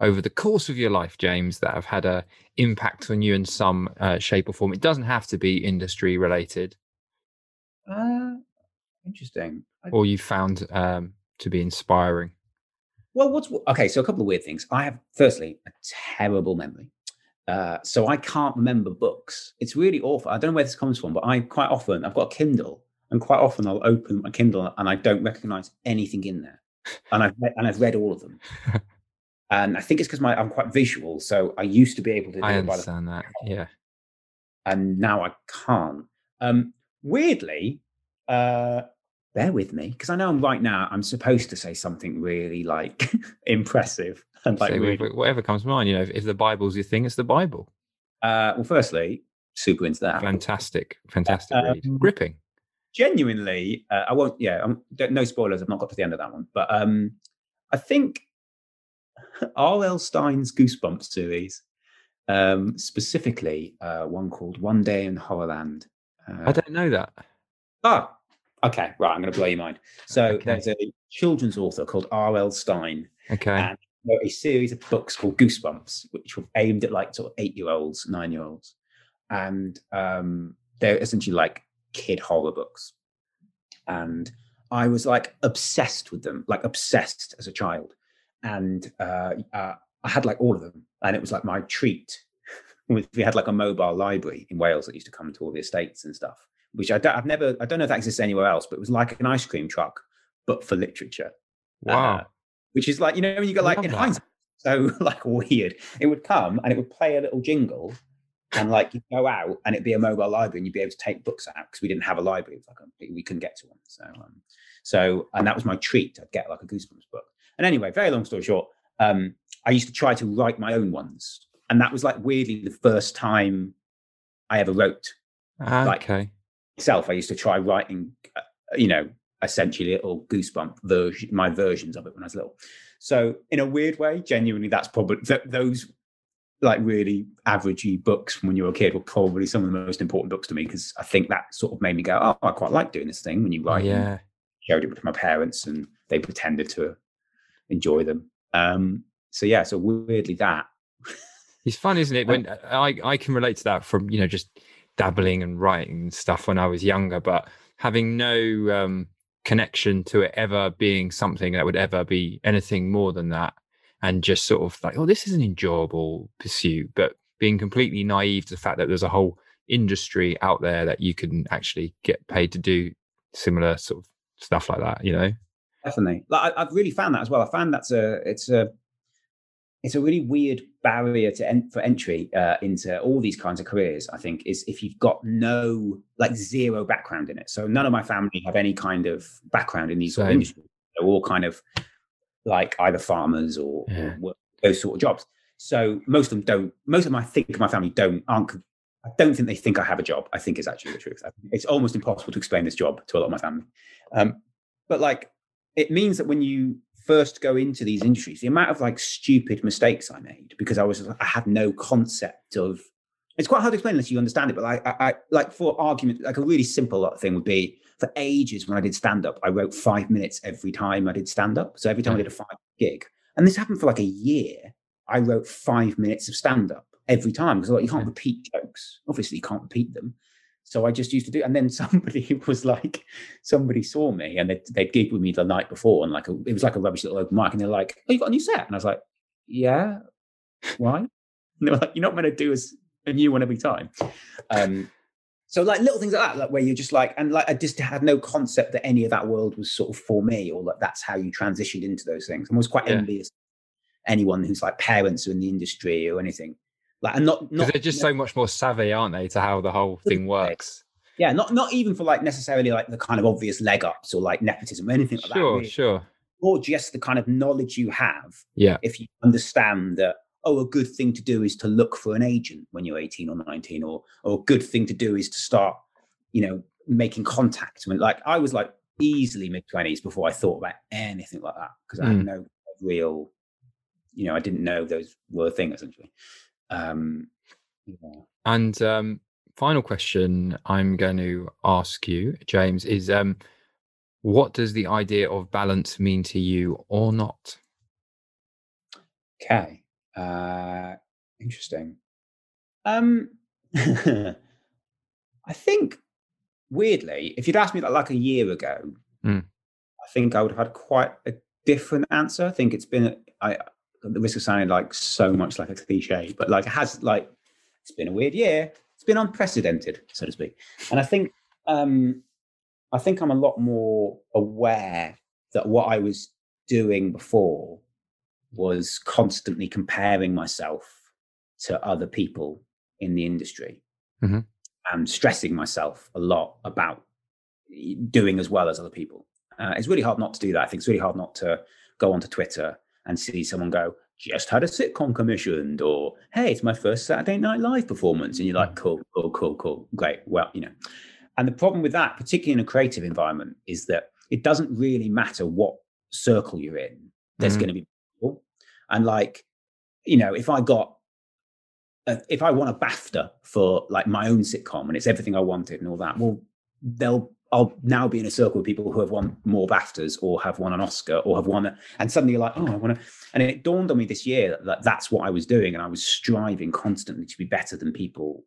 over the course of your life, James, that have had a impact on you in some uh, shape or form? It doesn't have to be industry related. Uh, interesting. Or you found um, to be inspiring. Well, what's okay? So a couple of weird things. I have, firstly, a terrible memory. Uh, so I can't remember books. It's really awful. I don't know where this comes from, but I quite often I've got a Kindle, and quite often I'll open my Kindle and I don't recognize anything in there, and I've read, and I've read all of them. [laughs] and I think it's because my I'm quite visual, so I used to be able to. I understand that, [laughs] yeah. And now I can't. Um, weirdly, uh, bear with me because I know I'm right now. I'm supposed to say something really like [laughs] impressive and like really... whatever comes to mind. You know, if, if, the Bible's your thing, it's the Bible. Uh, well, firstly, super into that. Fantastic, fantastic uh, read, um, gripping. Genuinely, uh, I won't. Yeah, I'm, no spoilers. I've not got to the end of that one, but um, I think R.L. Stine's Goosebumps series, um, specifically uh, one called One Day in Horrorland. I don't know that. Ah, Okay, right. I'm going to blow your mind. So okay. there's a children's author called R.L. Stine. Okay. And a series of books called Goosebumps, which were aimed at like sort of eight year olds, nine year olds. And um, they're essentially like kid horror books. And I was like obsessed with them, like obsessed as a child. And uh, uh, I had like all of them. And it was like my treat. [laughs] we had like a mobile library in Wales that used to come to all the estates and stuff which I don't, I've never, I don't know if that exists anywhere else, but it was like an ice cream truck, but for literature. Wow. Uh, which is like, you know, when you got like in that. hindsight, so [laughs] like weird. It would come and it would play a little jingle and like you'd go out and it'd be a mobile library and you'd be able to take books out because we didn't have a library. Like we couldn't get to one. So, um, so, and that was my treat. I'd get like a Goosebumps book. And anyway, very long story short, um, I used to try to write my own ones. And that was like weirdly the first time I ever wrote. Ah, like, okay myself, I used to try writing, uh, you know, essentially little goosebump version, my versions of it when I was little. So in a weird way, genuinely, that's probably th- those like really averagey books from when you were a kid were probably some of the most important books to me because I think that sort of made me go, oh, I quite like doing this thing when you write. Yeah. Showed it with my parents and they pretended to enjoy them. Um, so yeah, so weirdly that. It's fun, isn't it? [laughs] When I I can relate to that from you know just dabbling and writing and stuff when I was younger, but having no um, connection to it ever being something that would ever be anything more than that. And just sort of like, oh, this is an enjoyable pursuit, but being completely naive to the fact that there's a whole industry out there that you can actually get paid to do similar sort of stuff like that, you know? Definitely. Like I, have really found that as well. I found that's a, it's a, it's a really weird barrier to en- for entry uh, into all these kinds of careers. I think is if you've got no like zero background in it. So none of my family have any kind of background in these sort of industries. They're all kind of like either farmers or, Yeah. or those sort of jobs. So most of them don't. Most of them, I think, my family don't aren't. I don't think they think I have a job. I think is actually the truth. It's almost impossible to explain this job to a lot of my family. Um, but like, it means that when you first go into these industries, the amount of like stupid mistakes I made because I was I had no concept of. It's quite hard to explain unless you understand it. But like, I, I like for argument, like a really simple thing would be for ages when I did stand up, I wrote five minutes every time I did stand up. So every time I hmm. did a five gig, and this happened for like a year, I wrote five minutes of stand up every time because like, you can't hmm. repeat jokes. Obviously, you can't repeat them. So I just used to do, and then [laughs] somebody was like, somebody saw me and they they gigged with me the night before, and like a, it was like a rubbish little open mic, and they're like, "Oh, you got a new set?" And I was like, "Yeah, why?" [laughs] And they were like, "You're not going to do as a new one every time." Um, so like little things like that, like where you're just like, and like I just had no concept that any of that world was sort of for me, or like that's how you transitioned into those things. I was quite Yeah. envious anyone who's like parents or in the industry or anything. Like, and not Because not they're just so much more savvy, aren't they, to how the whole thing works? yeah, not not even for like necessarily like the kind of obvious leg ups or like nepotism or anything like that. Sure, really. sure. Or just the kind of knowledge you have Yeah. if you understand that oh a good thing to do is to look for an agent when you're 18 or 19 or or a good thing to do is to start you know making contact I mean, like i was like easily mid 20s before i thought about anything like that because i Mm. had no real you know i didn't know those were a thing essentially um yeah. And um, final question I'm going to ask you, James, is um, what does the idea of balance mean to you or not? Okay. Uh interesting. Um [laughs] I think weirdly, if you'd asked me that like a year ago, Mm. I think I would have had quite a different answer. I think it's been I the risk of sounding like so much like a cliche, but like it has like it's been a weird year. It's been unprecedented, so to speak. And I think um I think I'm a lot more aware that what I was doing before was constantly comparing myself to other people in the industry Mhm. and stressing myself a lot about doing as well as other people. Uh, it's really hard not to do that. I think it's really hard not to go onto Twitter and see someone go, just had a sitcom commissioned, or hey, it's my first Saturday Night Live performance. And you're like, cool, cool, cool, cool, great. Well, you know. And the problem with that, particularly in a creative environment, is that it doesn't really matter what circle you're in. There's Mhm. going to be people. And like, you know, if I got, uh, if I won a BAFTA for like my own sitcom and it's everything I wanted and all that, well, they'll, I'll now be in a circle of people who have won more BAFTAs or have won an Oscar or have won a, and suddenly you're like, oh, I want to, and it dawned on me this year that, that that's what I was doing. And I was striving constantly to be better than people.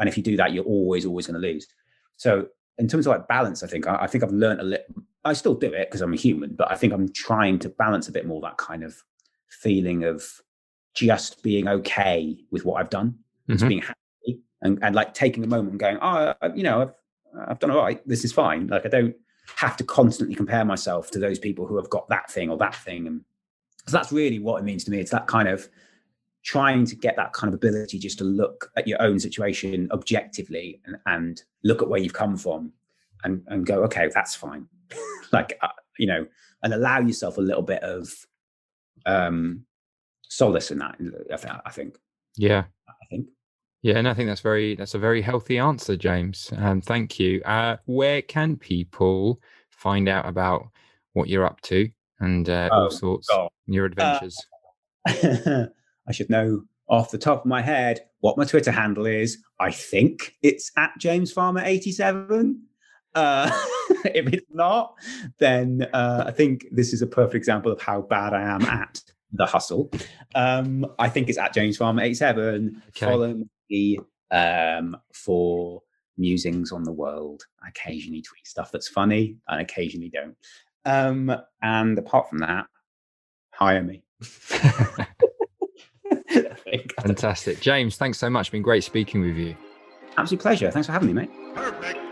And if you do that, you're always, always going to lose. So in terms of like balance, I think I, I think I've learned a little. I still do it because I'm a human, but I think I'm trying to balance a bit more that kind of feeling of just being okay with what I've done, just Mhm. being happy, and, and like taking a moment and going, oh, I- you know, I've I've done all right. This is fine. Like I don't have to constantly compare myself to those people who have got that thing or that thing, and so that's really what it means to me. It's that kind of trying to get that kind of ability just to look at your own situation objectively and, and look at where you've come from and, and go, okay, that's fine. [laughs] like, uh, you know, and allow yourself a little bit of um, solace in that. I thi- I think. Yeah. I think. Yeah, and I think that's very that's a very healthy answer, James. Um, thank you. Uh, where can people find out about what you're up to and uh, Oh, all sorts God. your adventures? [laughs] I should know off the top of my head what my Twitter handle is. I think it's at James Farmer 87. Uh, [laughs] if it's not, then uh, I think this is a perfect example of how bad I am at the hustle. Um, I think it's at James Farmer 87. Okay. Follow me um, for musings on the world. I occasionally tweet stuff that's funny and occasionally don't. Um, and apart from that, hire me. [laughs] Fantastic, James. Thanks so much. Been great speaking with you. Absolute pleasure. Thanks for having me, mate. Perfect.